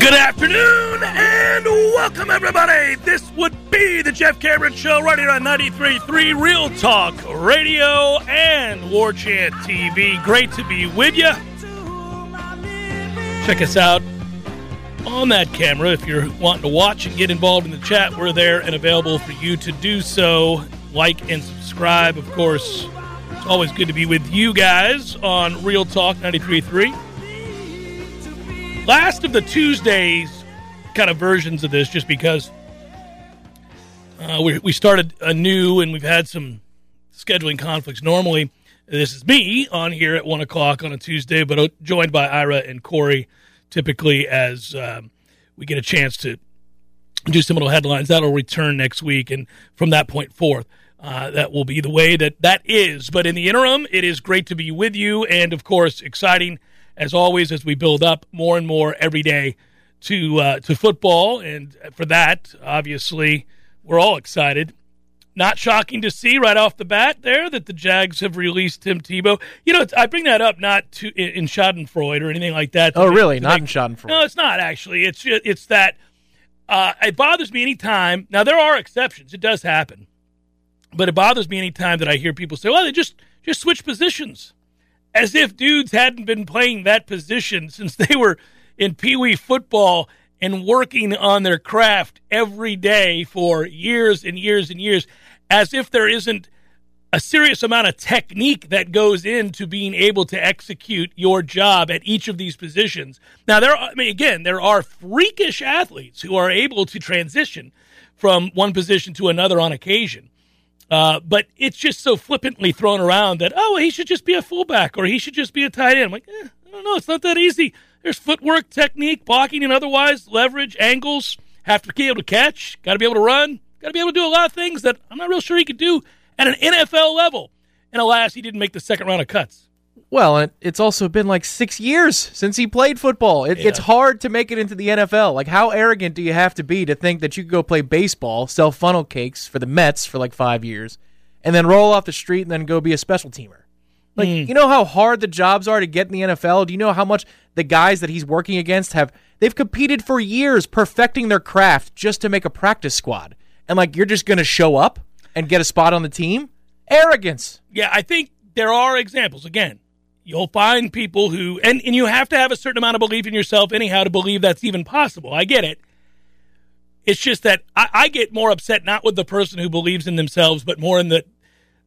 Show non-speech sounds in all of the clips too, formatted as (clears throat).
Good afternoon and welcome everybody. This would be the Jeff Cameron Show right here on 93.3 Real Talk Radio and War Chant TV. Great to be with you. Check us out on that camera if you're wanting to watch and get involved in the chat. We're there and available for you to do so. Like and subscribe, of course. It's always good to be with you guys on Real Talk 93.3 last of the Tuesdays kind of versions of this, just because uh, we, we started anew and we've had some scheduling conflicts. Normally, this is me on here at one o'clock on a Tuesday, but uh, joined by Ira and Corey, typically as um, we get a chance to do some little headlines. That'll return next week, and from that point forth. Uh, that will be the way that that is. But in the interim, it is great to be with you, and of course, exciting as always, as we build up more and more every day to uh, to football, and for that, obviously, we're all excited. Not shocking to see right off the bat there that the Jags have released Tim Tebow. You know, I bring that up not to in Schadenfreude or anything like that. Oh, make, really? Not make, in Schadenfreude. No, it's not actually. It's it's that uh, it bothers me anytime. Now there are exceptions; it does happen, but it bothers me anytime that I hear people say, "Well, they just just switch positions." As if dudes hadn't been playing that position since they were in Pee Wee football and working on their craft every day for years and years and years, as if there isn't a serious amount of technique that goes into being able to execute your job at each of these positions. Now, there, are, I mean, again, there are freakish athletes who are able to transition from one position to another on occasion. Uh, but it's just so flippantly thrown around that oh he should just be a fullback or he should just be a tight end. I'm like eh, I don't know, it's not that easy. There's footwork, technique, blocking, and otherwise leverage, angles. Have to be able to catch. Got to be able to run. Got to be able to do a lot of things that I'm not real sure he could do at an NFL level. And alas, he didn't make the second round of cuts. Well, it's also been like six years since he played football. It, yeah. It's hard to make it into the NFL. Like, how arrogant do you have to be to think that you could go play baseball, sell funnel cakes for the Mets for like five years, and then roll off the street and then go be a special teamer? Like, mm. you know how hard the jobs are to get in the NFL? Do you know how much the guys that he's working against have? They've competed for years perfecting their craft just to make a practice squad. And like, you're just going to show up and get a spot on the team? Arrogance. Yeah, I think there are examples. Again, you'll find people who and, and you have to have a certain amount of belief in yourself anyhow to believe that's even possible. I get it. It's just that I, I, get more upset not with the person who believes in themselves but more in the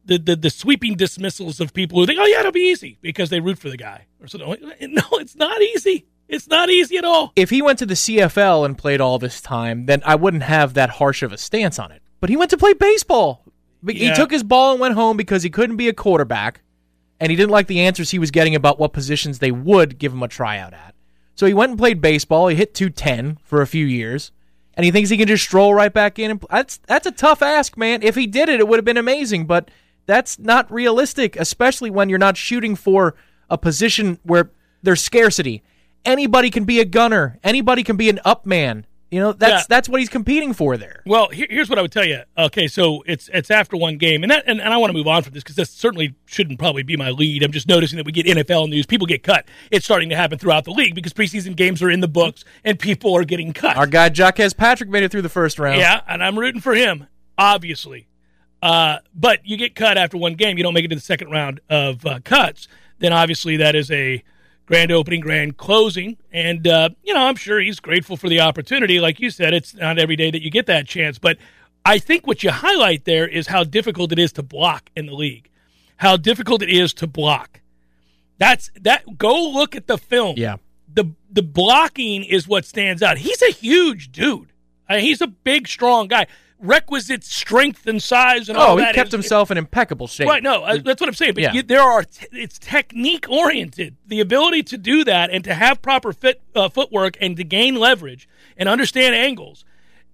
the, the the sweeping dismissals of people who think oh yeah it'll be easy because they root for the guy or something. No (laughs) it's not easy. It's not easy at all. If he went to the cfl and played all this time then i wouldn't have that harsh of a stance on it. But he went to play baseball. He yeah. took his ball and went home because he couldn't be a quarterback and he didn't like the answers he was getting about what positions they would give him a tryout at. So he went and played baseball. He hit 210 for a few years, and he thinks he can just stroll right back in. And that's that's a tough ask, man. If he did it, it would have been amazing, but that's not realistic, especially when you're not shooting for a position where there's scarcity. Anybody can be a gunner. Anybody can be an up man. You know, that's yeah. that's what he's competing for there. Well, here, here's what I would tell you. Okay, so it's it's after one game, and that and, and I want to move on from this because this certainly shouldn't probably be my lead. I'm just noticing that we get NFL news, people get cut. It's starting to happen throughout the league because preseason games are in the books and people are getting cut. Our guy Jacques Patrick made it through the first round. Yeah, and I'm rooting for him, obviously. Uh, but you get cut after one game, you don't make it to the second round of uh, cuts. Then obviously that is a grand opening, grand closing. And, uh, you know, I'm sure he's grateful for the opportunity. Like you said, it's not every day that you get that chance. But I think what you highlight there is how difficult it is to block in the league, how difficult it is to block. That's that. Go look at the film. Yeah. The, the blocking is what stands out. He's a huge dude. I mean, he's a big, strong guy. Requisite strength and size and oh, all he kept is- himself in impeccable shape. Right, no, uh, that's what I'm saying. But Yeah. you, there are t- it's technique oriented. The ability to do that and to have proper fit uh, footwork and to gain leverage and understand angles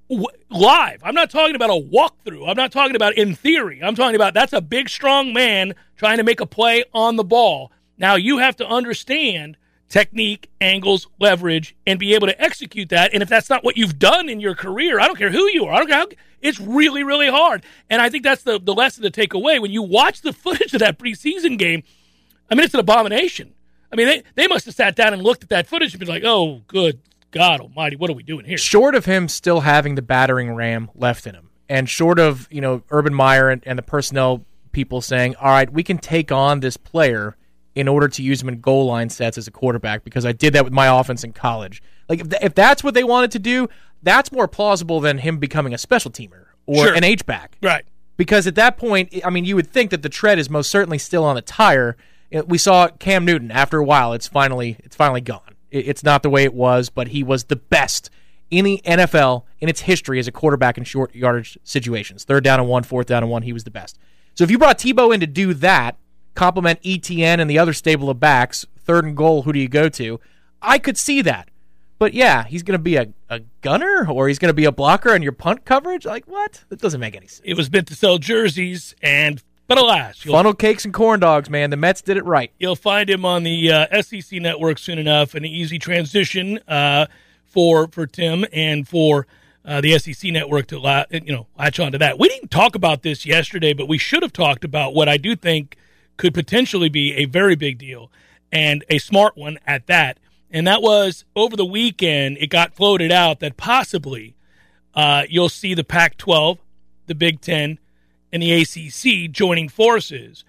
w- live. I'm not talking about a walkthrough. I'm not talking about in theory. I'm talking about that's a big, strong man trying to make a play on the ball. Now you have to understand technique, angles, leverage, and be able to execute that. And if that's not what you've done in your career, I don't care who you are. I don't care how, it's really, really hard. And I think that's the, the lesson to take away. When you watch the footage of that preseason game, I mean, it's an abomination. I mean, they, they must have sat down and looked at that footage and been like, oh, good God almighty, what are we doing here? short of him still having the battering ram left in him, and short of you know Urban Meyer and, and the personnel people saying, "All right, we can take on this player in order to use him in goal line sets as a quarterback," because I did that with my offense in college. Like if, th- if that's what they wanted to do, that's more plausible than him becoming a special teamer or Sure. an H back. Right. Because at that point, I mean, you would think that the tread is most certainly still on the tire. We saw Cam Newton. After a while, it's finally it's finally gone. It's not the way it was, but he was the best in the NFL in its history as a quarterback in short yardage situations. Third down and one, fourth down and one, he was the best. So if you brought Tebow in to do that, complement ETN and the other stable of backs, third and goal, who do you go to? I could see that. But yeah, he's going to be a, a gunner or he's going to be a blocker on your punt coverage. Like, what? That doesn't make any sense. It was meant to sell jerseys, and but alas, you'll, Funnel cakes and corn dogs, man. The Mets did it right. you'll find him on the uh, SEC network soon enough. An easy transition uh, for for Tim and for uh, the SEC network to la- you know latch onto that. We didn't talk about this yesterday, but we should have talked about what I do think could potentially be a very big deal and a smart one at that. And that was over the weekend. It got floated out that possibly uh, you'll see the Pac-12, the Big Ten, and the ACC joining forces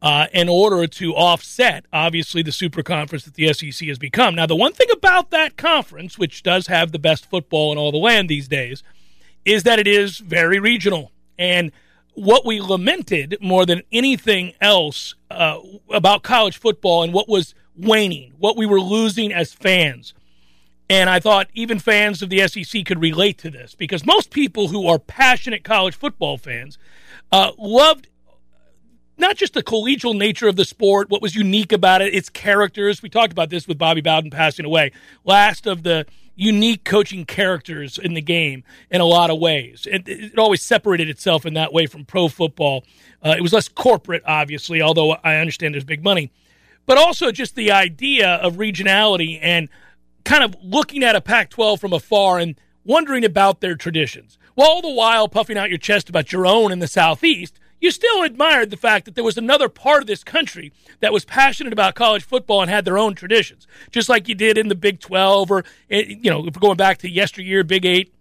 uh, in order to offset, obviously, the super conference that the SEC has become. Now, the one thing about that conference, which does have the best football in all the land these days, is that it is very regional. And what we lamented more than anything else uh, about college football and what was waning, what we were losing as fans. And I thought even fans of the SEC could relate to this because most people who are passionate college football fans uh, loved not just the collegial nature of the sport, what was unique about it, its characters. We talked about this with Bobby Bowden passing away. Last of the unique coaching characters in the game in a lot of ways. It, it always separated itself in that way from pro football. Uh, it was less corporate, obviously, although I understand there's big money. But also just the idea of regionality and kind of looking at a Pac 12 from afar and wondering about their traditions. While all the while puffing out your chest about your own in the Southeast, you still admired the fact that there was another part of this country that was passionate about college football and had their own traditions, just like you did in the Big 12 or, eh, you know, if we're going back to yesteryear, Big 8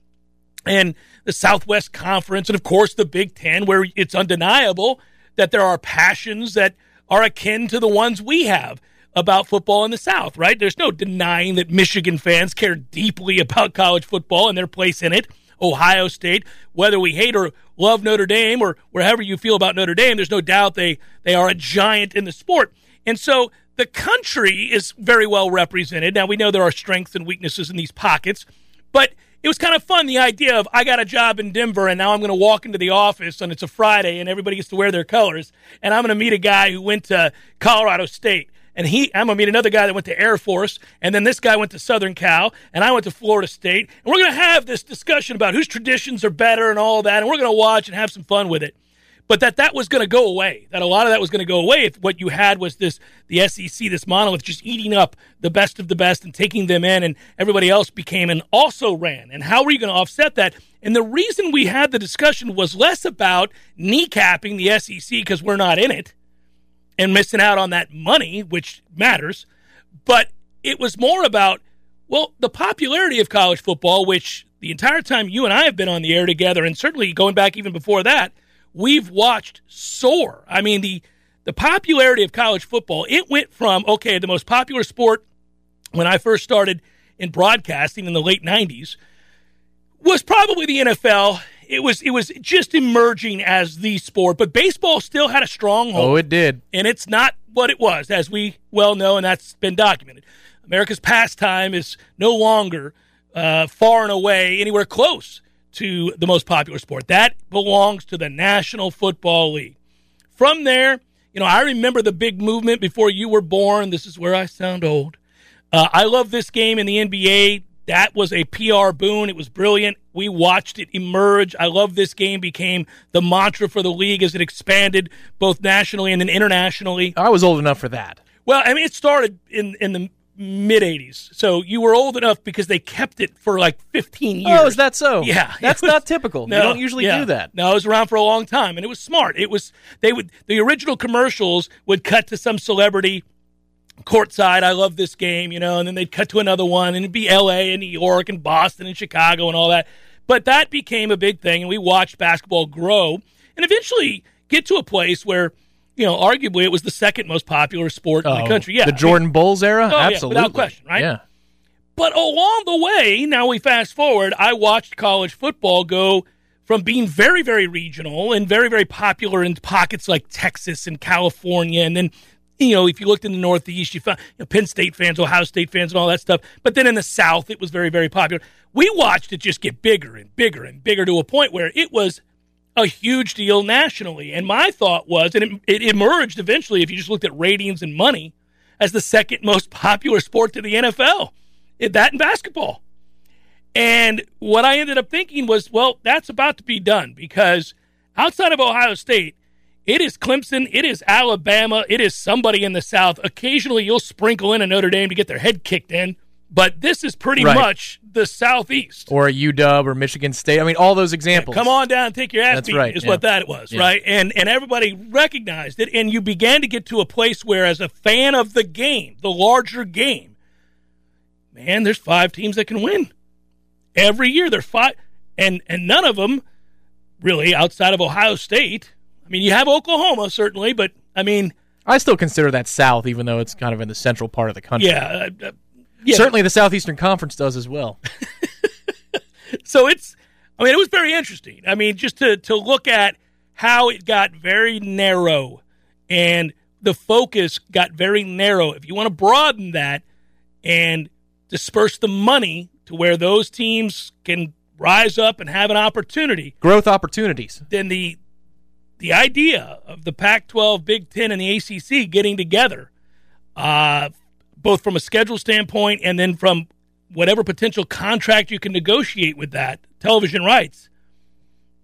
and the Southwest Conference, and of course the Big Ten, where it's undeniable that there are passions that are akin to the ones we have about football in the South, right? There's no denying that Michigan fans care deeply about college football and their place in it. Ohio State, whether we hate or love Notre Dame or wherever you feel about Notre Dame, there's no doubt they, they are a giant in the sport. And so the country is very well represented. Now, we know there are strengths and weaknesses in these pockets, but it was kind of fun the idea of I got a job in Denver and now I'm going to walk into the office and it's a Friday and everybody gets to wear their colors and I'm going to meet a guy who went to Colorado State and he I'm gonna meet another guy that went to Air Force, and then this guy went to Southern Cal, and I went to Florida State, and we're gonna have this discussion about whose traditions are better and all that, and we're gonna watch and have some fun with it. But that that was gonna go away. That a lot of that was gonna go away if what you had was this the SEC, this monolith, just eating up the best of the best and taking them in, and everybody else became and also ran. And how were you gonna offset that? And the reason we had the discussion was less about kneecapping the SEC because we're not in it and missing out on that money, which matters. But it was more about, well, the popularity of college football, which the entire time you and I have been on the air together, and certainly going back even before that, we've watched soar. I mean, the the popularity of college football, it went from, okay, the most popular sport when I first started in broadcasting in the late 90s was probably the NFL. It was it was just emerging as the sport, but baseball still had a stronghold Oh, it did. and it's not what it was, as we well know, and that's been documented. America's pastime is no longer uh, far and away anywhere close to the most popular sport. That belongs to the National Football League. From there, you know, I remember the big movement before you were born. This is where I sound old. Uh, I love this game in the NBA. That was a PR boon. It was brilliant. We watched it emerge. I love this game became the mantra for the league as it expanded both nationally and then internationally. I was old enough for that. Well, I mean, it started in in the mid 80s. So you were old enough because they kept it for like 15 years. Oh, is that so? Yeah. That's (laughs) was, not typical. No, you don't usually yeah. do that. No, it was around for a long time and it was smart. It was they would the original commercials would cut to some celebrity courtside. I love this game, you know, and then they'd cut to another one and it'd be LA and New York and Boston and Chicago and all that. But that became a big thing and we watched basketball grow and eventually get to a place where you know, arguably it was the second most popular sport oh, in the oh, country. Yeah, the Jordan Bulls era, oh, absolutely, yeah, without question, right? Yeah. But along the way, now we fast forward. I watched college football go from being very, very regional and very, very popular in pockets like Texas and California, and then you know, if you looked in the Northeast, you found you know, Penn State fans, Ohio State fans, and all that stuff. But then in the South, it was very, very popular. We watched it just get bigger and bigger and bigger to a point where it was a huge deal nationally. And my thought was, and it, it, emerged eventually, if you just looked at ratings and money, as the second most (laughs) popular sport to the NFL. That and basketball. And what I ended up thinking was, well, that's about to be done because outside of Ohio State, it is Clemson, it is Alabama, it is somebody in the South. Occasionally, you'll sprinkle in a Notre Dame to get their head kicked in, but this is pretty right. much the Southeast. Or a UW or Michigan State. I mean, all those examples. Yeah, come on down take your ass That's beat right, is yeah. what that was, Yeah. right? And and everybody recognized it, and you began to get to a place where, as a fan of the game, the larger game, man, there's five teams that can win every year. There's five, and and none of them really outside of Ohio State. I mean, you have Oklahoma certainly, but I mean, I still consider that South, even though it's kind of in the central part of the country. yeah, uh, uh, yeah. Certainly the Southeastern Conference does as well. (laughs) so it's i mean it was very interesting i mean just to to look at how it got very narrow and the focus got very narrow if you want to broaden that and disperse the money to where those teams can rise up and have an opportunity Growth opportunities. then the the idea of the Pac-12, Big Ten, and the ACC getting together, uh, both from a schedule standpoint and then from whatever potential contract you can negotiate with that television rights,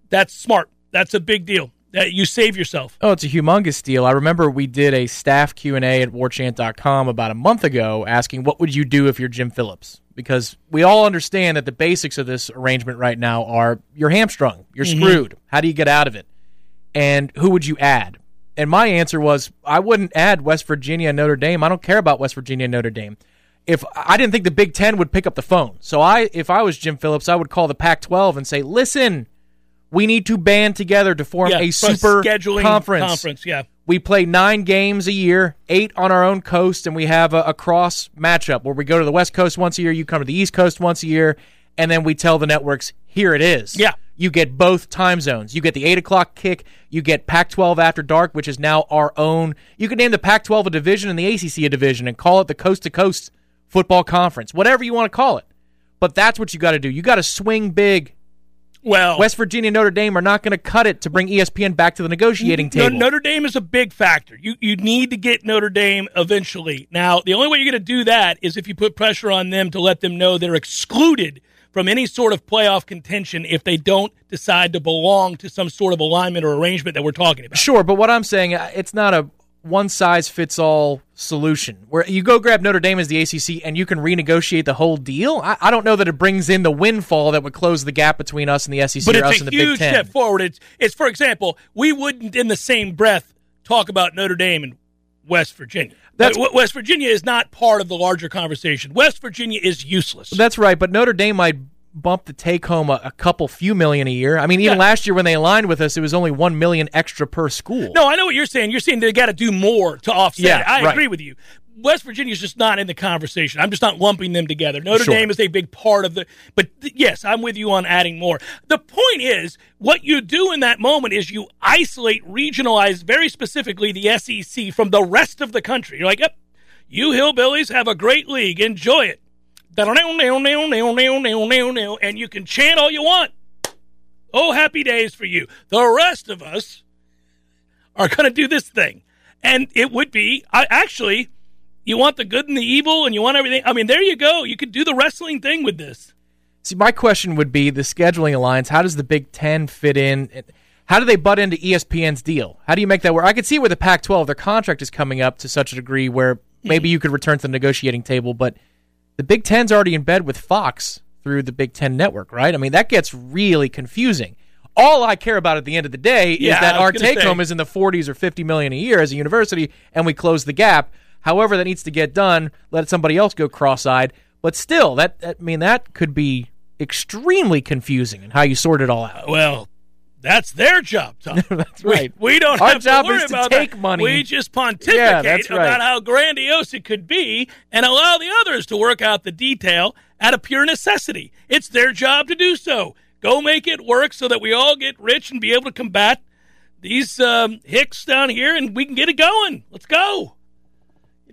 that's smart. That's a big deal. That you save yourself. Oh, it's a humongous deal. I remember we did a staff Q&A at warchant.com about a month ago asking what would you do if you're Jim Phillips? Because we all understand that the basics of this arrangement right now are you're hamstrung, you're screwed. How do you get out of it? And who would you add? And my answer was I wouldn't add West Virginia and Notre Dame. I don't care about West Virginia and Notre Dame. If I didn't think the Big 10 would pick up the phone. So I if I was Jim Phillips, I would call the Pac-12 and say, "Listen, we need to band together to form Yeah, a super scheduling conference. Conference, yeah. We play nine games a year, eight on our own coast, and we have a, a cross matchup where we go to the West Coast once a year, you come to the East Coast once a year, and then we tell the networks, here it is. Yeah. You get both time zones. You get the 8 o'clock kick. You get Pac 12 After Dark, which is now our own. You could name the Pac 12 a division and the ACC a division and call it the Coast to Coast Football Conference, whatever you want to call it. But that's what you got to do. You got to swing big. Well, West Virginia and Notre Dame are not going to cut it to bring ESPN back to the negotiating table. Notre Dame is a big factor. You you need to get Notre Dame eventually. Now, the only way you're going to do that is if you put pressure on them to let them know they're excluded from any sort of playoff contention if they don't decide to belong to some sort of alignment or arrangement that we're talking about. Sure, but what I'm saying, uh, it's not a one size fits all solution where you go grab Notre Dame as the ACC and you can renegotiate the whole deal. I, I don't know that it brings in the windfall that would close the gap between us and the SEC But or us it's and a the Big huge step forward. It's, it's, for example, we wouldn't in the same breath talk about Notre Dame and West Virginia. That's- West Virginia is not part of the larger conversation. West Virginia is useless. That's right, but Notre Dame might bump the take home a, a couple few million a year. I mean, even Yeah. last year when they aligned with us, it was only one million extra per school. No, I know what you're saying. You're saying they got to do more to offset Yeah, it. I right. agree with you. West Virginia's just not in the conversation. I'm just not lumping them together. Notre Sure. Dame is a big part of the. But th- yes, I'm with you on adding more. The point is, what you do in that moment is you isolate, regionalize very specifically the SEC from the rest of the country. You're like, yep, you hillbillies have a great league. Enjoy it. And you can chant all you want. Oh, happy days for you. The rest of us are going to do this thing. And it would be, I actually, you want the good and the evil and you want everything. I mean, there you go. You could do the wrestling thing with this. See, my question would be the scheduling alliance. How does the Big Ten fit in? How do they butt into ESPN's deal? How do you make that work? I could see where the Pac 12, their contract is coming up to such a degree where maybe you could return to the negotiating table, but the Big Ten's already in bed with Fox through the Big Ten network, right? I mean, that gets really confusing. All I care about at the end of the day Yeah, is that our take home is in the 40s or 50 million a year as a university, and we close the gap. However, that needs to get done. Let somebody else go cross-eyed. But still, that, that I mean, that could be extremely confusing in how you sort it all out. Well, that's their job, Tom. (laughs) That's right. We, don't Our have job to worry is to about take that. money. We just pontificate Yeah, right. about how grandiose it could be and allow the others to work out the detail out of pure necessity. It's their job to do so. Go make it work so that we all get rich and be able to combat these um, hicks down here and we can get it going. Let's go.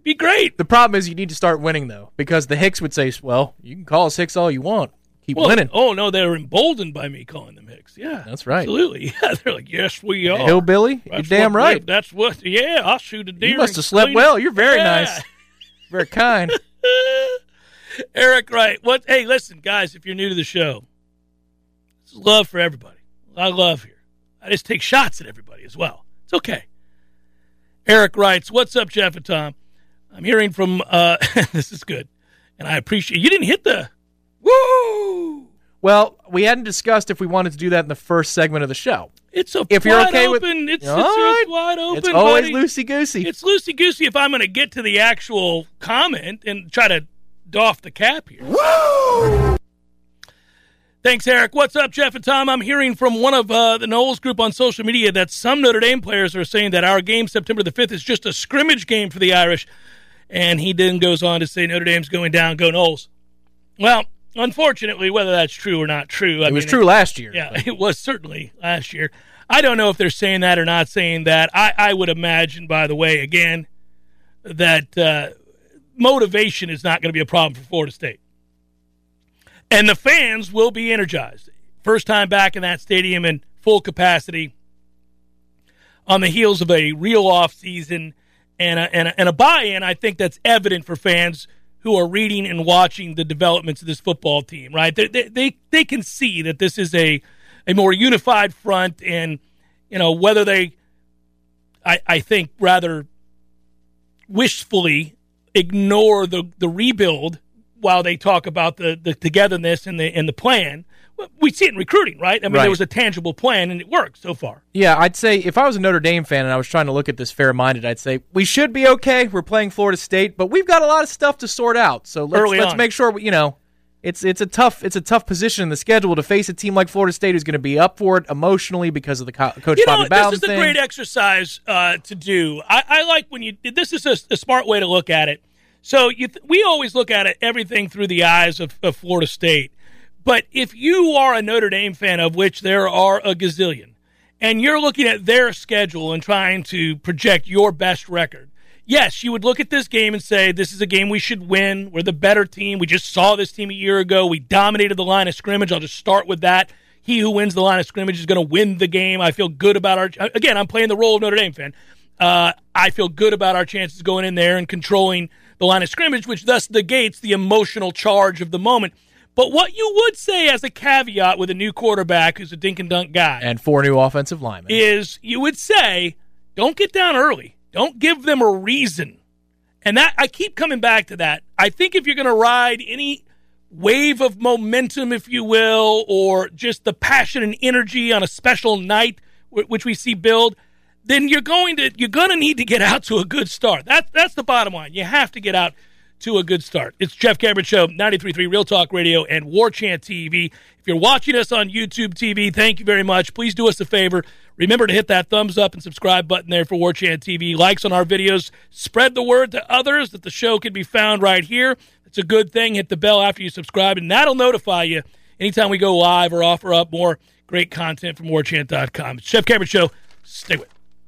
Be great. The problem is you need to start winning though, because the Hicks would say, "Well, you can call us Hicks all you want, keep Well, winning." Oh, no, they're emboldened by me calling them hicks. Yeah. That's right. Absolutely. (laughs) Yeah, they're like, yes, we are. Hillbilly, you're damn right. That's what. Yeah, I'll shoot a deer. You must have slept well. You're very Yeah. nice, very kind. (laughs) Eric Wright. What? Hey, listen, guys. If you're new to the show, this is love for everybody. I love here. I just take shots at everybody as well. It's okay. Eric writes, "What's up, Jeff and Tom? I'm hearing from. uh (laughs) This is good, and I appreciate. You didn't hit the woo. Well, we hadn't discussed if we wanted to do that in the first segment of the show. It's a If you're wide okay with- open. it's, it's, All right. wide open. it's always buddy. loosey goosey. It's loosey goosey if I'm going to get to the actual comment and try to doff the cap here. Woo! Thanks, Eric. What's up, Jeff and Tom? I'm hearing from one of uh, the Noles group on social media that some Notre Dame players are saying that our game September the 5th is just a scrimmage game for the Irish. And he then goes on to say Notre Dame's going down, go Noles. Well, unfortunately, whether that's true or not true, I it was mean, true last year. yeah, (laughs) it was certainly last year. I don't know if they're saying that or not saying that. I, I would imagine, by the way, again, that uh, motivation is not going to be a problem for Florida State. And the fans will be energized. First time back in that stadium in full capacity on the heels of a real off season and a, and a, and a buy-in. I think that's evident for fans who are reading and watching the developments of this football team. Right? They they they, they can see that this is a a more unified front, and you know whether they, I I think rather wishfully ignore the the rebuild while they talk about the, the togetherness and the and the plan. We see it in recruiting, right? I mean, Right. there was a tangible plan, and it worked so far. Yeah, I'd say if I was a Notre Dame fan and I was trying to look at this fair minded, I'd say we should be okay. We're playing Florida State, but we've got a lot of stuff to sort out. So let's Early let's on. make sure we, you know it's it's a tough it's a tough position in the schedule to face a team like Florida State who's going to be up for it emotionally because of the co- coach You know, Bobby Bowden this is a great exercise uh, to do. I, I like when you. This is a, a smart way to look at it. So you, th- we always look at it everything through the eyes of, of Florida State. But if you are a Notre Dame fan, of which there are a gazillion, and you're looking at their schedule and trying to project your best record, yes, you would look at this game and say, this is a game we should win. We're the better team. We just saw this team a year ago. We dominated the line of scrimmage. I'll just start with that. He who wins the line of scrimmage is going to win the game. I feel good about our. Again, I'm playing the role of Notre Dame fan. Uh, I feel good about our chances going in there and controlling the line of scrimmage, which thus negates the emotional charge of the moment. But what you would say as a caveat with a new quarterback who's a dink and dunk guy and four new offensive linemen. is you would say, don't get down early. Don't give them a reason. And that I keep coming back to that. I think if you're going to ride any wave of momentum, if you will, or just the passion and energy on a special night, which we see build, then you're going to you're going to need to get out to a good start. That's that's the bottom line. You have to get out to a good start. It's Jeff Cameron Show, 93.3 Real Talk Radio and War Chant TV. If you're watching us on YouTube TV, thank you very much. Please do us a favor. Remember to hit that thumbs up and subscribe button there for War Chant TV. Likes on our videos. Spread the word to others that the show can be found right here. It's a good thing. Hit the bell after you subscribe, and that'll notify you anytime we go live or offer up more great content from warchant.com. It's Jeff Cameron Show. Stay with it.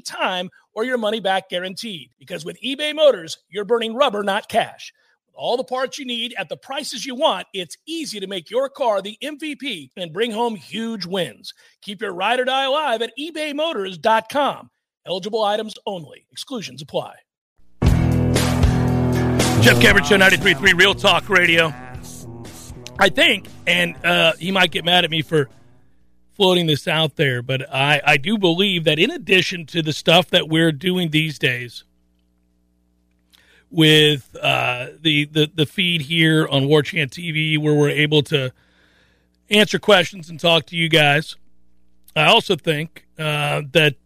time or your money back guaranteed. Because with eBay Motors, you're burning rubber, not cash. With all the parts you need at the prices you want, it's easy to make your car the MVP and bring home huge wins. Keep your ride or die alive at ebaymotors.com. Eligible items only, exclusions apply. Jeff Cameron Show 93.3 Real Talk Radio. I think, and uh, he might get mad at me for floating this out there, but I, I do believe that in addition to the stuff that we're doing these days with uh, the, the, the feed here on War Chant TV, where we're able to answer questions and talk to you guys, I also think uh, that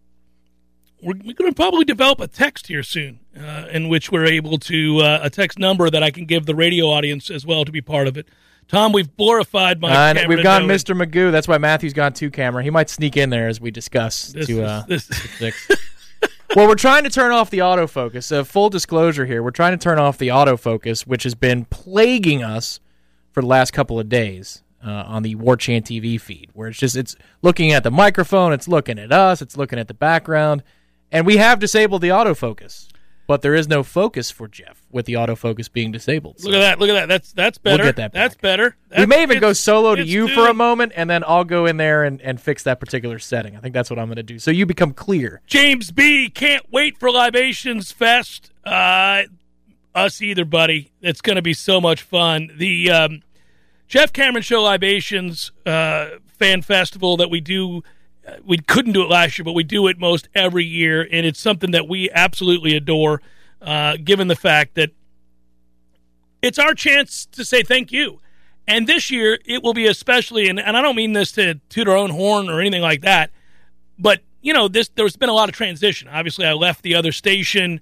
we're, we're going to probably develop a text here soon uh, in which we're able to, uh, a text number that I can give the radio audience as well to be part of it. Tom, we've glorified my. Uh, we've gone Mr. Magoo. That's why Matthew's gone two camera. He might sneak in there as we discuss This to is- uh, this- to fix. well, we're trying to turn off the autofocus. Uh, full disclosure here: we're trying to turn off the autofocus, which has been plaguing us for the last couple of days uh, on the War Chant TV feed, where it's just it's looking at the microphone, it's looking at us, it's looking at the background, and we have disabled the autofocus, but there is no focus for Jeff with the autofocus being disabled. So Look at that! Look at that! That's that's We'll better. get that That's better. we may even go solo to you for a moment, and then I'll go in there and, and fix that particular setting. I think that's what I'm going to do. So you become clear. James B. Can't wait for Libations Fest. Uh, us either, buddy. It's going to be so much fun. The um, Jeff Cameron Show Libations uh, Fan Festival that we do. We couldn't do it last year, but we do it most every year, and it's something that we absolutely adore. Uh, given the fact that it's our chance to say thank you. And this year, it will be especially, and, and I don't mean this to toot our own horn or anything like that, but you know, this there's been a lot of transition. Obviously, I left the other station.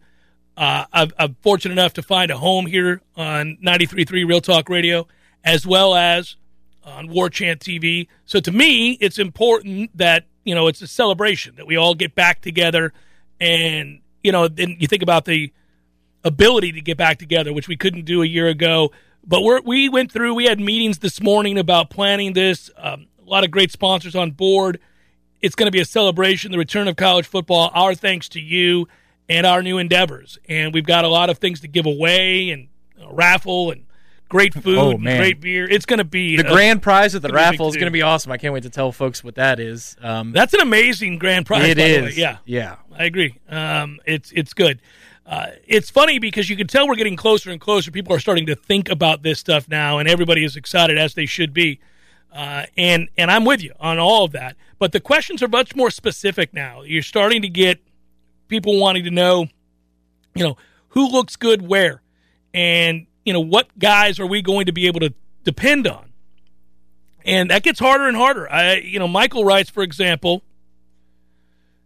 Uh, I've, I'm fortunate enough to find a home here on 93.3 Real Talk Radio, as well as on War Chant TV. So to me, it's important that you know it's a celebration that we all get back together, and you know, then you think about the ability to get back together, which we couldn't do a year ago. But we're, we went through, we had meetings this morning about planning this. Um, a lot of great sponsors on board. It's going to be a celebration, the return of college football. Our thanks to you and our new endeavors. And we've got a lot of things to give away and raffle and great food Oh, man. great beer. It's going to be The a- grand prize of the gonna be a big raffle is going to be awesome. I can't wait to tell folks what that is. Um, That's an amazing grand prize. it by the way. Yeah. Yeah. I agree. Um, it's it's good. Uh, it's funny because you can tell we're getting closer and closer. People are starting to think about this stuff now, and everybody is excited as they should be. Uh, and and I'm with you on all of that. But the questions are much more specific now. You're starting to get people wanting to know, you know, who looks good where, and you know what guys are we going to be able to depend on. And that gets harder and harder. I, you know, Michael writes, for example,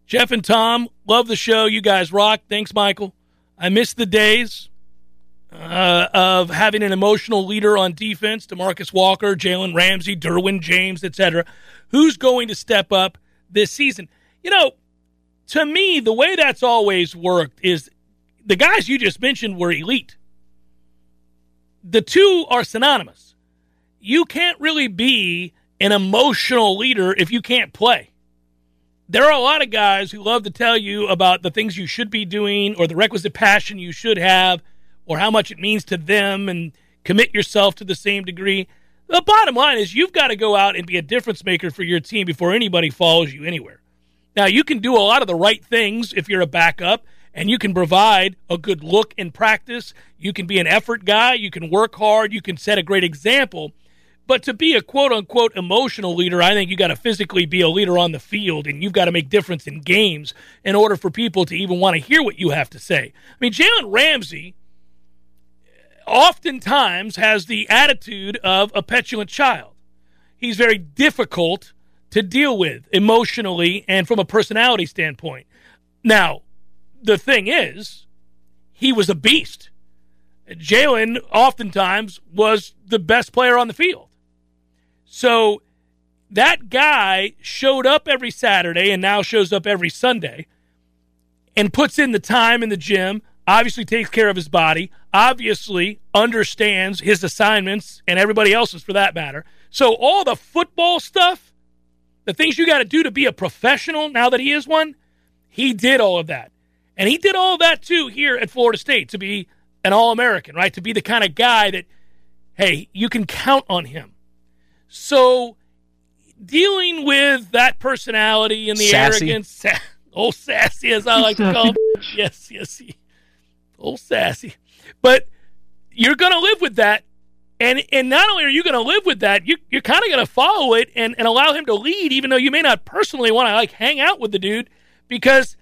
Jeff and Tom, love the show. You guys rock. Thanks, Michael. I miss the days uh, of having an emotional leader on defense, DeMarcus Walker, Jalen Ramsey, Derwin James, etc. Who's going to step up this season? You know, to me, the way that's always worked is the guys you just mentioned were elite. The two are synonymous. You can't really be an emotional leader if you can't play there are a lot of guys who love to tell you about the things you should be doing or the requisite passion you should have or how much it means to them and commit yourself to the same degree. The bottom line is you've got to go out and be a difference maker for your team before anybody follows you anywhere. Now, you can do a lot of the right things if you're a backup and you can provide a good look in practice. You can be an effort guy. You can work hard. You can set a great example. But to be a quote unquote emotional leader, I think you got to physically be a leader on the field and you've got to make difference in games in order for people to even want to hear what you have to say. I mean, Jalen Ramsey oftentimes has the attitude of a petulant child. He's very difficult to deal with emotionally and from a personality standpoint. Now, the thing is, he was a beast. Jalen oftentimes was the best player on the field. So that guy showed up every Saturday and now shows up every Sunday and puts in the time in the gym, obviously takes care of his body, obviously understands his assignments and everybody else's for that matter. So all the football stuff, the things you got to do to be a professional now that he is one, he did all of that. And he did all that too here at Florida State to be an All American, right? To be the kind of guy that, hey, you can count on him. So dealing with that personality and the Sassy. arrogance, (laughs) old sassy as I like to call him. Yes, yes, he, old sassy. But you're going to live with that. And and not only are you going to live with that, you, you're kind of going to follow it and, and allow him to lead, even though you may not personally want to like hang out with the dude because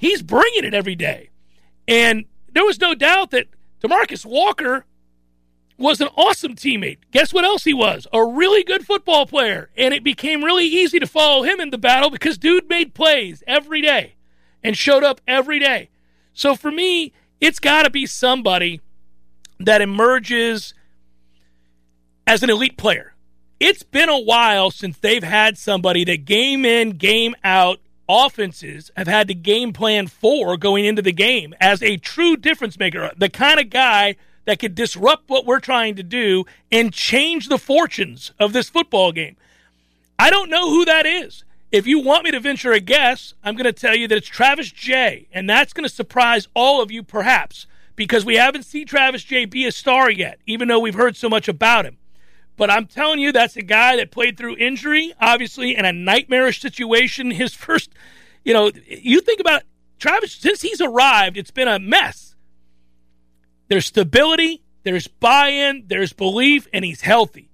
he's bringing it every day. And there was no doubt that DeMarcus Walker was an awesome teammate. Guess what else he was? A really good football player. And it became really easy to follow him in the battle because dude made plays every day and showed up every day. So for me, it's got to be somebody that emerges as an elite player. It's been a while since they've had somebody that game in, game out offenses have had to game plan for going into the game as a true difference maker. The kind of guy that could disrupt what we're trying to do and change the fortunes of this football game. I don't know who that is. If you want me to venture a guess, I'm going to tell you that it's Travis Jay, and that's going to surprise all of you perhaps because we haven't seen Travis Jay be a star yet, even though we've heard so much about him. But I'm telling you, that's a guy that played through injury, obviously, in a nightmarish situation. (laughs) His first, you know, you think about Travis, since he's arrived, it's been a mess. There's stability, there's buy in, there's belief, and he's healthy.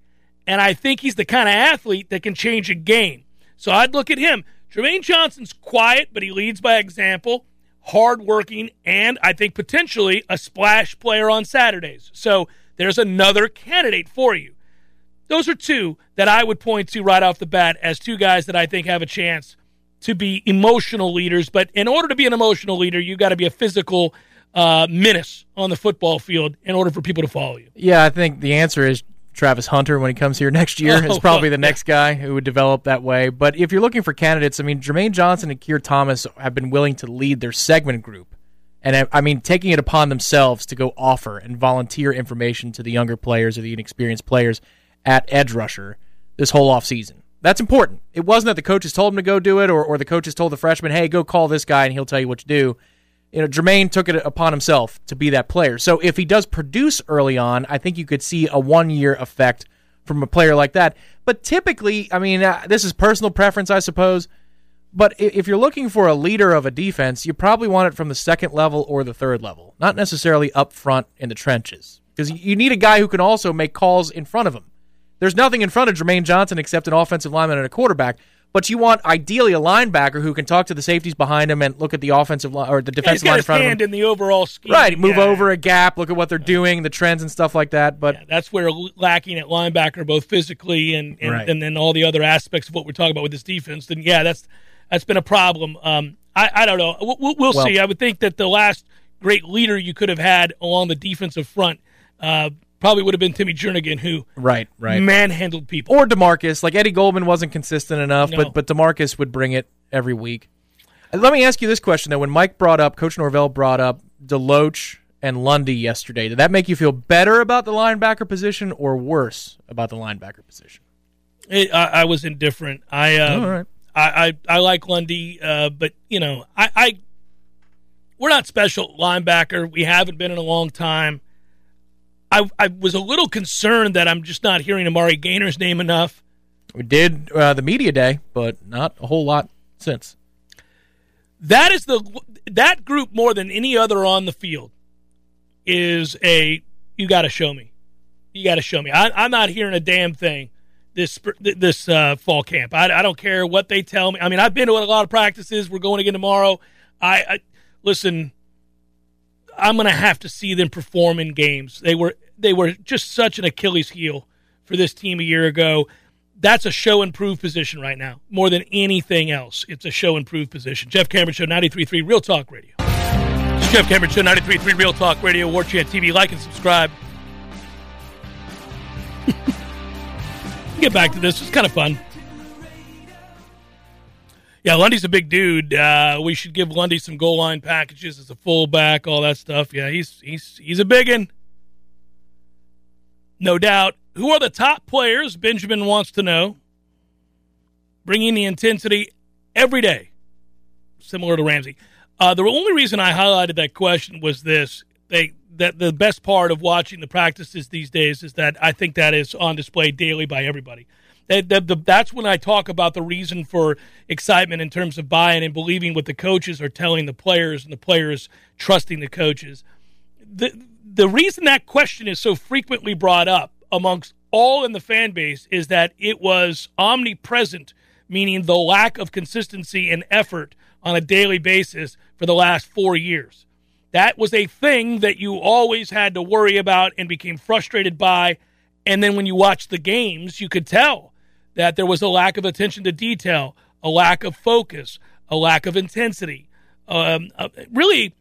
And I think he's the kind of athlete that can change a game. So I'd look at him. Jermaine Johnson's quiet, but he leads by example, hardworking, and I think potentially a splash player on Saturdays. So there's another candidate for you. Those are two that I would point to right off the bat as two guys that I think have a chance to be emotional leaders. But in order to be an emotional leader, you got to be a physical uh, menace on the football field in order for people to follow you. Yeah, I think the answer is Travis Hunter when he comes here (laughs) next year Oh, is probably the next guy who would develop that way. But if you're looking for candidates, I mean, Jermaine Johnson and Keir Thomas have been willing to lead their segment group. And I- I mean, taking it upon themselves to go offer and volunteer information to the younger players or the inexperienced players at edge rusher this whole offseason. That's important. It wasn't that the coaches told him to go do it or, or the coaches told the freshman, hey, go call this guy and he'll tell you what to do you know, Jermaine took it upon himself to be that player. So if he does produce early on, I think you could see a one year effect from a player like that. But typically, I mean, uh, this is personal preference, I suppose. But if you're looking for a leader of a defense, you probably want it from the second level or the third level, not necessarily up front in the trenches. Because you need a guy who can also make calls in front of him. There's nothing in front of Jermaine Johnson except an offensive lineman and a quarterback. But you want ideally a linebacker who can talk to the safeties behind him and look at the offensive line or the Yeah, defensive got line in front of him. in the overall scheme. Right, move Yeah. over a gap, look at what they're doing, the trends and stuff like that. But Yeah, that's where lacking at linebacker, both physically and and, Right. and then all the other aspects of what we're talking about with this defense. Then yeah, that's that's been a problem. Um, I, I don't know. We'll Well- see. I would think that the last great leader you could have had along the defensive front uh, probably would have been Timmy Jernigan, who right, right. manhandled people. or DeMarcus, like Eddie Goldman wasn't consistent enough, No. but but DeMarcus would bring it every week. Let me ask you this question though: When Mike brought up, Coach Norvell brought up DeLoach and Lundy yesterday, did that make you feel better about the linebacker position or worse about the linebacker position? It, I, I was indifferent. I, um, All right. I, I I like Lundy, uh, but you know, I, I we're not special linebacker. We haven't been in a long time. I I was a little concerned that I'm just not hearing Amari Gainer's name enough. We did uh, the media day, but not a whole lot since. That is the that group more than any other on the field is a you got to show me, you got to show me. I, I'm not hearing a damn thing this this uh, fall camp. I, I don't care what they tell me. I mean, I've been to a lot of practices. We're going again tomorrow. I, I listen. I'm going to have to see them perform in games. They were they were just such an Achilles heel for this team a year ago. that's a show and prove position right now more than anything else. It's a show and prove position. Jeff Cameron Show, 93.3 Real Talk Radio. It's Jeff Cameron Show, 93.3 Real Talk Radio, War Chant TV. Like and subscribe. (laughs) Get back to this. It's kind of fun. Yeah, Lundy's a big dude. Uh, we should give Lundy some goal line packages as a fullback, all that stuff. Yeah, he's he's he's a big one. No doubt. Who are the top players? Benjamin wants to know. Bringing the intensity every day, similar to Ramsey. Uh, the only reason I highlighted that question was this: they that the best part of watching the practices these days is that I think that is on display daily by everybody. That, that, the, that's when I talk about the reason for excitement in terms of buying and believing what the coaches are telling the players and the players trusting the coaches. The the reason that question is so frequently brought up amongst all in the fan base is that it was omnipresent, meaning the lack of consistency and effort on a daily basis for the last four years. That was a thing that you always had to worry about and became frustrated by. And then when you watched the games, you could tell that there was a lack of attention to detail, a lack of focus, a lack of intensity. Um, uh, really,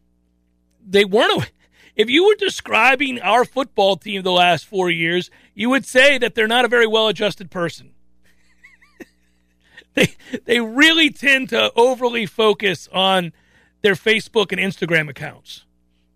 they weren't if you were describing our football team the last four years, you would say that they're not a very well adjusted person. (laughs) they they really tend to overly focus on their Facebook and Instagram accounts.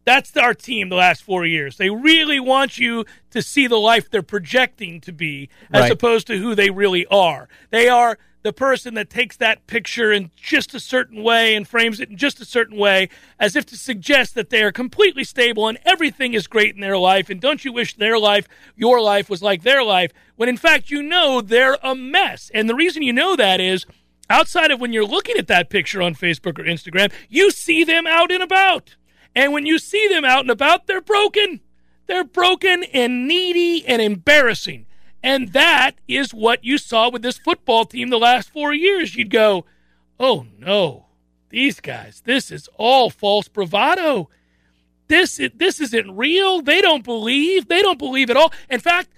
That's our team the last four years. They really want you to see the life they're projecting to be as right. opposed to who they really are. They are the person that takes that picture in just a certain way and frames it in just a certain way as if to suggest that they are completely stable and everything is great in their life. And don't you wish their life, your life, was like their life, when in fact you know they're a mess. And the reason you know that is outside of when you're looking at that picture on Facebook or Instagram, you see them out and about. And when you see them out and about, they're broken. They're broken and needy and embarrassing. And that is what you saw with this football team the last four years. You'd go, oh no, these guys, this is all false bravado. This, this isn't real. They don't believe. They don't believe at all. In fact,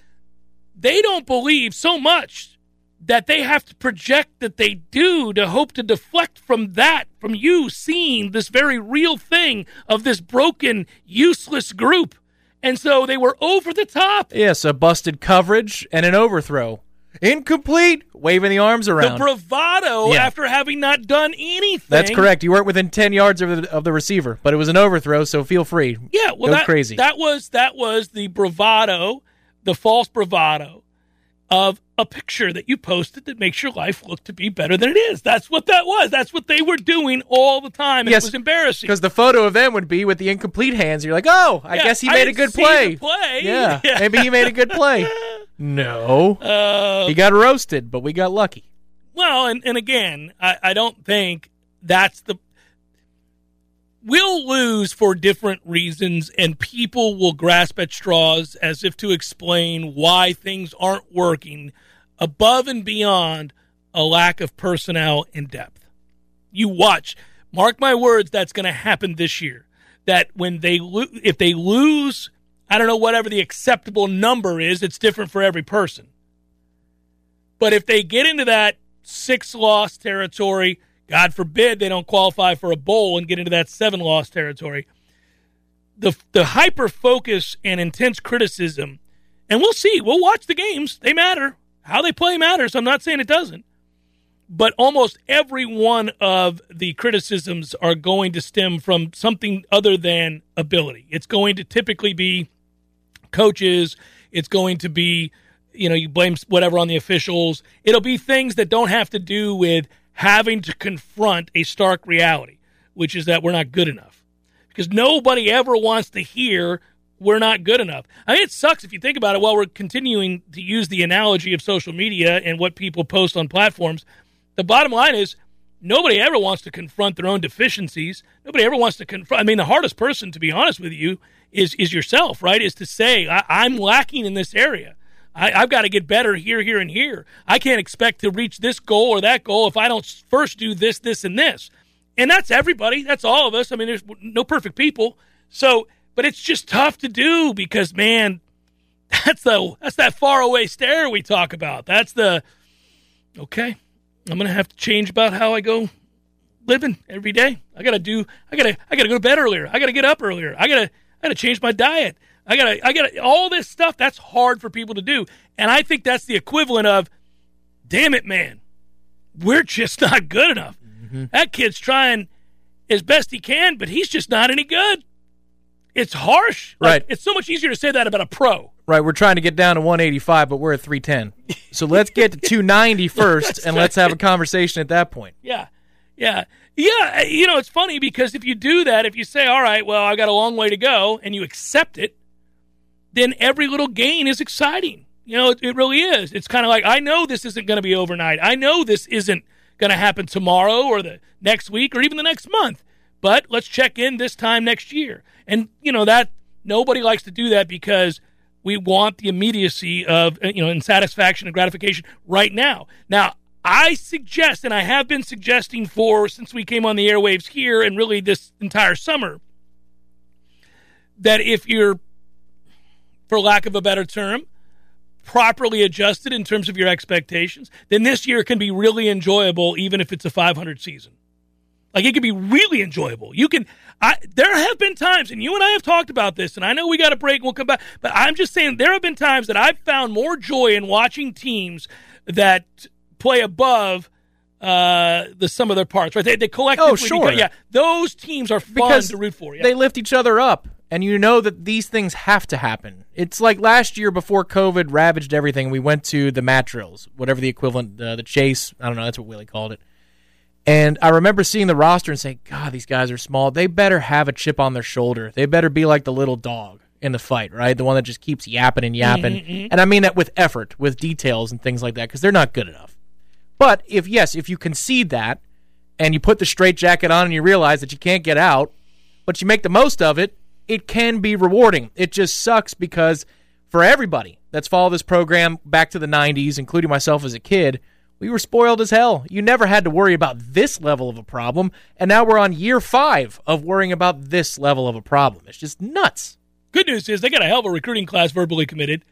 they don't believe so much that they have to project that they do to hope to deflect from that, from you seeing this very real thing of this broken, useless group. And so they were over the top. Yes, a busted coverage and an overthrow. Incomplete, waving the arms around. The bravado yeah. after having not done anything. That's correct. You weren't within ten yards of the, of the receiver, but it was an overthrow, so feel free. Yeah, well, Go that, crazy. That was that was the bravado, the false bravado of a picture that you posted that makes your life look to be better than it is. That's what that was. That's what they were doing all the time. Yes, it was embarrassing. Because the photo of them would be with the incomplete hands. You're like, oh, I yeah, guess he made a good play. play. Yeah, (laughs) yeah, maybe he made a good play. (laughs) no. Uh, he got roasted, but we got lucky. Well, and, and again, I, I don't think that's the we'll lose for different reasons, and people will grasp at straws as if to explain why things aren't working above and beyond a lack of personnel and depth. You watch, mark my words, that's going to happen this year. That when they lo- if they lose, I don't know whatever the acceptable number is, it's different for every person. But if they get into that six loss territory, God forbid they don't qualify for a bowl and get into that seven loss territory. The the hyper focus and intense criticism, and we'll see. We'll watch the games. They matter. How they play matters. I'm not saying it doesn't. But almost every one of the criticisms are going to stem from something other than ability. It's going to typically be coaches. It's going to be, you know, you blame whatever on the officials. It'll be things that don't have to do with having to confront a stark reality, which is that we're not good enough. Because nobody ever wants to hear we're not good enough. I mean, it sucks if you think about it. While we're continuing to use the analogy of social media and what people post on platforms, the bottom line is nobody ever wants to confront their own deficiencies. Nobody ever wants to confront. I mean, the hardest person, to be honest with you, is is yourself. Right? Is to say I, am lacking in this area. I, have got to get better here, here, and here. I can't expect to reach this goal or that goal if I don't first do this, this, and this. And that's everybody. That's all of us. I mean, there's no perfect people. So, but it's just tough to do because, man, (laughs) that's the that's that far away stare we talk about. That's the Okay. I'm to have to change about how I go living every day. I got to do I got to I got to go to bed earlier. I got to get up earlier. I got to I got to change my diet. I got to I got to all this stuff that's hard for people to do. And I think that's the equivalent of damn it man. We're just (laughs) not good enough. Mm-hmm. That kid's trying as best he can, but he's just not any good. It's harsh. Like, right. It's so much easier to say that about a pro. Right. We're trying to get down to 185, but we're at 310. So let's get to 290 (laughs) first, and let's have a conversation at that point. Yeah. Yeah. Yeah. You know, it's funny because if you do that, if you say, all right, well, I've got a long way to go, and you accept it, then every little gain is exciting. You know, it, it really is. It's kind of like, I know this isn't going to be overnight. I know this isn't going to happen tomorrow or the next week or even the next month. But let's check in this time next year. And, you know, that nobody likes to do that because we want the immediacy of, uh, you know, and satisfaction and gratification right now. Now, I suggest, and I have been suggesting for since we came on the airwaves here and really this entire summer, that if you're, for lack of a better term, properly adjusted in terms of your expectations, then this year can be really enjoyable, even if it's a 500 season. Like it could be really enjoyable. You can. I there have been times, and you and I have talked about this, and I know we got a break. and We'll come back, but I'm just saying there have been times that I've found more joy in watching teams that play above uh, the sum of their parts. Right? They, they collectively. Oh, sure. yeah, those teams are fun because to root for. Yeah. They lift each other up, and you know that these things have to happen. It's like last year before COVID ravaged everything. We went to the mat drills, whatever the equivalent, uh, the chase. I don't know. That's what Willie called it and I remember seeing the roster and saying, God, these guys are small. They better have a chip on their shoulder. They better be like the little dog in the fight, right? The one that just keeps yapping and yapping. Mm-hmm, mm-hmm. And I mean that with effort, with details and things like that, because they're not good enough. But if, yes, if you concede that and you put the straight jacket on and you realize that you can't get out, but you make the most of it, it can be rewarding. It just sucks because for everybody that's followed this program back to the 90s, including myself as a kid, we were spoiled as hell. You never had to worry about this level of a problem, and now we're on year five of worrying about this level of a problem. It's just nuts. Good news is they got a hell of a recruiting class verbally committed.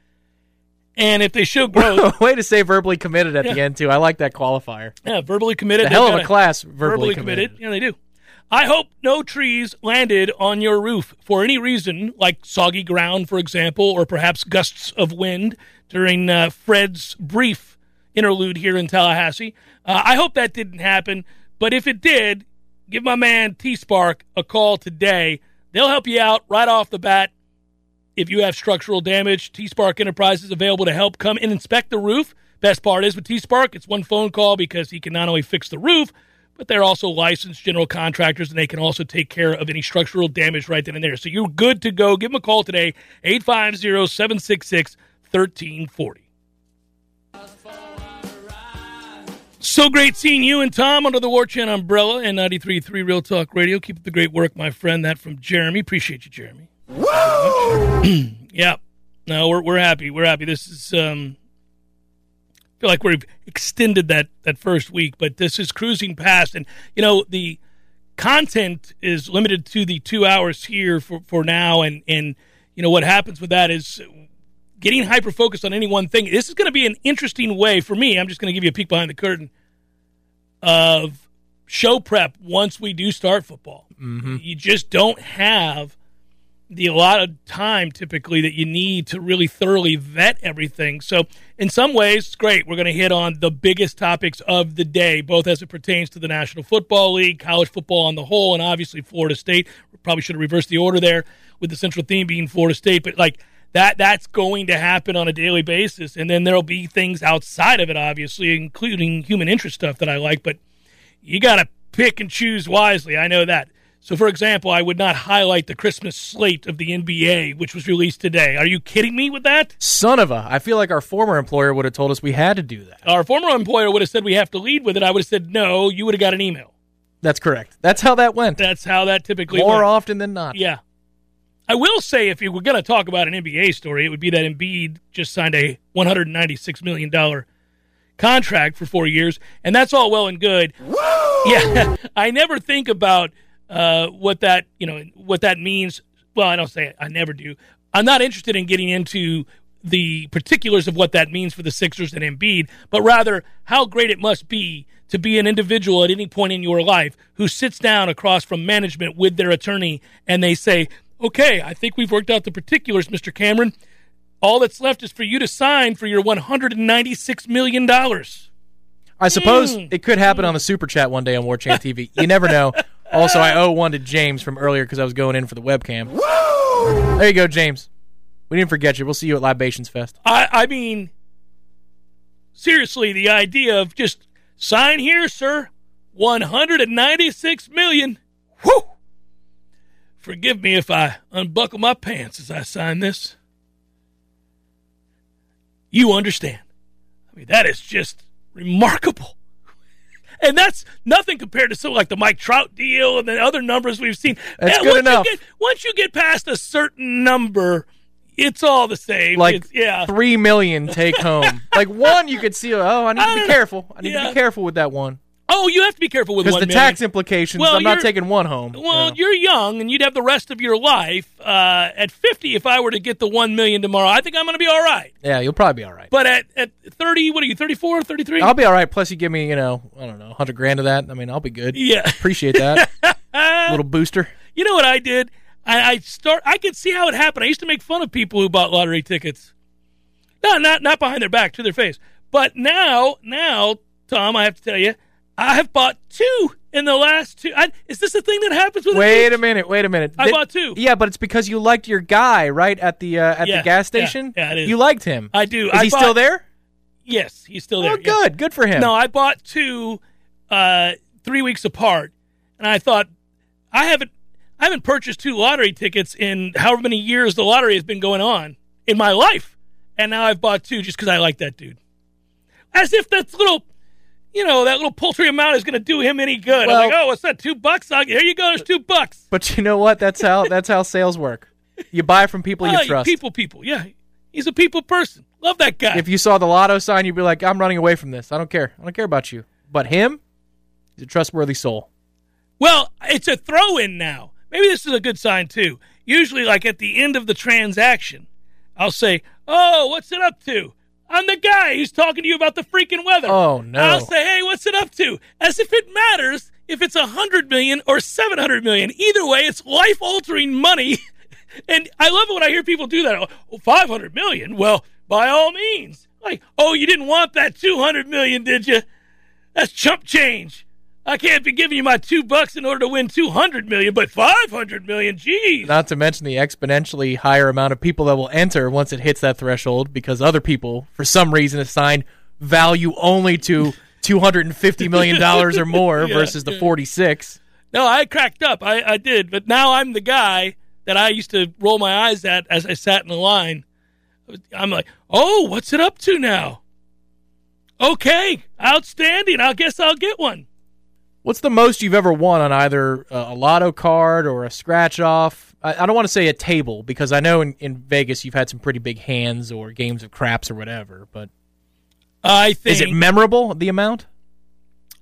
And if they show growth, (laughs) way to say verbally committed at yeah. the end too. I like that qualifier. Yeah, verbally committed. The hell of a class, verbally, verbally committed. committed. Yeah, they do. I hope no trees landed on your roof for any reason, like soggy ground, for example, or perhaps gusts of wind during uh, Fred's brief interlude here in Tallahassee. Uh, I hope that didn't happen, but if it did, give my man T Spark a call today. They'll help you out right off the bat. If you have structural damage, T Spark Enterprise is available to help come and inspect the roof. Best part is with T Spark, it's one phone call because he can not only fix the roof, but they're also licensed general contractors and they can also take care of any structural damage right then and there. So you're good to go. Give them a call today, 850 766 1340. So great seeing you and Tom under the War Chant umbrella and 93.3 Real Talk Radio. Keep up the great work, my friend. That from Jeremy. Appreciate you, Jeremy. Woo! (clears throat) yeah. No, we're, we're happy. We're happy. This is, um, feel like we've extended that, that first week, but this is cruising past. And, you know, the content is limited to the two hours here for, for now. And, and, you know, what happens with that is getting hyper focused on any one thing. This is going to be an interesting way for me. I'm just going to give you a peek behind the curtain of show prep once we do start football. Mm-hmm. You just don't have the a lot of time typically that you need to really thoroughly vet everything. So in some ways, it's great. We're going to hit on the biggest topics of the day, both as it pertains to the National Football League, college football on the whole, and obviously Florida State. We probably should have reversed the order there with the central theme being Florida State, but like that that's going to happen on a daily basis and then there'll be things outside of it obviously including human interest stuff that i like but you got to pick and choose wisely i know that so for example i would not highlight the christmas slate of the nba which was released today. Are you kidding me with that? Son of a i feel like our former employer would have told us we had to do that. Our former employer would have said we have to lead with it. I would have said no you would have got an email. That's correct. That's how that went. That's how that typically more went. often than not. Yeah. I will say, if you were going to talk about an NBA story, it would be that Embiid just signed a $196 million contract for four years, and that's all well and good. Woo! Yeah, (laughs) I never think about uh, what that you know what that means. Well, I don't say it. I never do. I'm not interested in getting into the particulars of what that means for the Sixers and Embiid, but rather how great it must be to be an individual at any point in your life who sits down across from management with their attorney and they say, "Okay, I think we've worked out the particulars, Mr. Cameron. All that's left is for you to sign for your 196 million dollars." I suppose mm. it could happen on the super chat one day on War Chant TV. You never know. (laughs) Also, I owe one to James from earlier because I was going in for the webcam. Woo! There you go, James. We didn't forget you. We'll see you at Libations Fest. I, I mean, seriously, the idea of just sign here, sir, one hundred and ninety-six million. Whew! Forgive me if I unbuckle my pants as I sign this. You understand? I mean, that is just remarkable. And that's nothing compared to something like the Mike Trout deal and the other numbers we've seen. That's and good enough. You get, once you get past a certain number, it's all the same. Like it's, yeah, three million take home. (laughs) like one, you could see. Oh, I need I to be careful. I need yeah. to be careful with that one. Oh, you have to be careful with because the million. tax implications. Well, I'm not taking one home. Well, you you're young, and you'd have the rest of your life. Uh, at 50, if I were to get the one million tomorrow, I think I'm going to be all right. Yeah, you'll probably be all right. But at, at 30, what are you? 34, 33? I'll be all right. Plus, you give me, you know, I don't know, 100 grand of that. I mean, I'll be good. Yeah, appreciate that. (laughs) Little booster. You know what I did? I, I start. I could see how it happened. I used to make fun of people who bought lottery tickets. No, not not behind their back, to their face. But now, now, Tom, I have to tell you I have bought two in the last two. I, is this a thing that happens with? Wait a minute. Wait a minute. I bought two. Yeah, but it's because you liked your guy, right at the uh, at yeah, the gas station. Yeah, yeah, it is. You liked him. I do. Is I he bought, still there? Yes, he's still there. Oh, good. Good for him. No, I bought two, uh, three weeks apart, and I thought I haven't I haven't purchased two lottery tickets in however many years the lottery has been going on in my life, and now I've bought two just because I like that dude. As if that's little you know, that little poultry amount is going to do him any good. Well, I'm like, oh, what's that? Two bucks? I'll, here you go. There's two bucks. But you know what? That's how that's how sales work. You buy from people ah, you trust. People, people. Yeah, he's a people person. Love that guy. If you saw the lotto sign, you'd be like, I'm running away from this. I don't care. I don't care about you. But him, he's a trustworthy soul. Well, it's a throw in now. Maybe this is a good sign too. Usually, like at the end of the transaction, I'll say, "Oh, what's it up to?" I'm the guy who's talking to you about the freaking weather. Oh no! I'll say, hey, what's it up to? As if it matters if it's a hundred million or seven hundred million. Either way, it's life altering money. (laughs) and I love it when I hear people do that. Oh, five hundred million. Well, by all means. Like, oh, you didn't want that two hundred million, did you? That's chump change. I can't be giving you my two bucks in order to win 200 million, but 500 million, geez. Not to mention the exponentially higher amount of people that will enter once it hits that threshold because other people, for some reason, assign value only to $250 million or more (laughs) yeah, versus the yeah. 46. No, I cracked up. I, I did. But now I'm the guy that I used to roll my eyes at as I sat in the line. I'm like, oh, what's it up to now? Okay, outstanding. I guess I'll get one. What's the most you've ever won on either uh, a lotto card or a scratch off? I, I don't want to say a table because I know in, in Vegas you've had some pretty big hands or games of craps or whatever, but I think is it memorable the amount?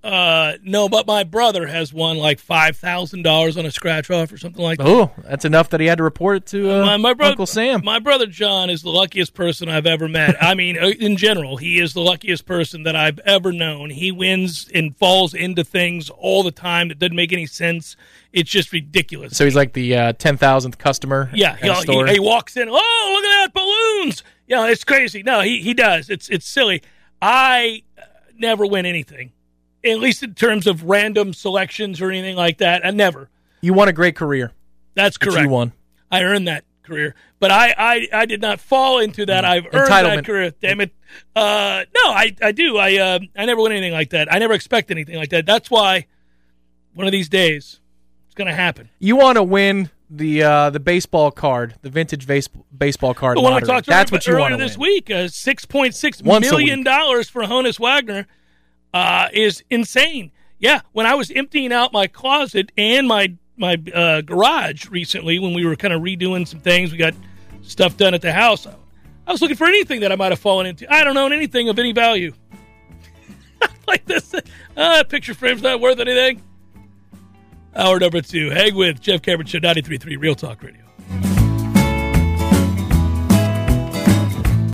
Uh, no, but my brother has won like five thousand dollars on a scratch off or something like that. Oh, that's enough that he had to report it to uh, my, my Uncle Sam. My brother John is the luckiest person I've ever met. I mean, uh, in general, he is the luckiest person that I've ever known. He wins and falls into things all the time that doesn't make any sense. It's just ridiculous. So he's like the uh, ten thousandth customer. Yeah, he, he, he walks in. Oh, look at that balloons! Yeah, it's crazy. No, he he does. It's it's silly. I uh, never win anything at least in terms of random selections or anything like that. I never. You won a great career. That's correct. You won. I earned that career, but I I, I did not fall into that. Mm. I've earned that career. Damn it. Uh, no, I I do. I uh, I never win anything like that. I never expect anything like that. That's why one of these days it's going to happen. You want to win the uh, the baseball card, the vintage base- baseball card. The one I talked That's what you earlier this win. week. Uh, Six point six million dollars for Honus Wagner uh, is insane. Yeah, when I was emptying out my closet and my my uh, garage recently, when we were kind of redoing some things, we got stuff done at the house. I was looking for anything that I might have fallen into. I don't own anything of any value. (laughs) like this, uh, picture frame's not worth anything. Hour number two. Hang with Jeff Cameron Show, 93.3 Real Talk Radio.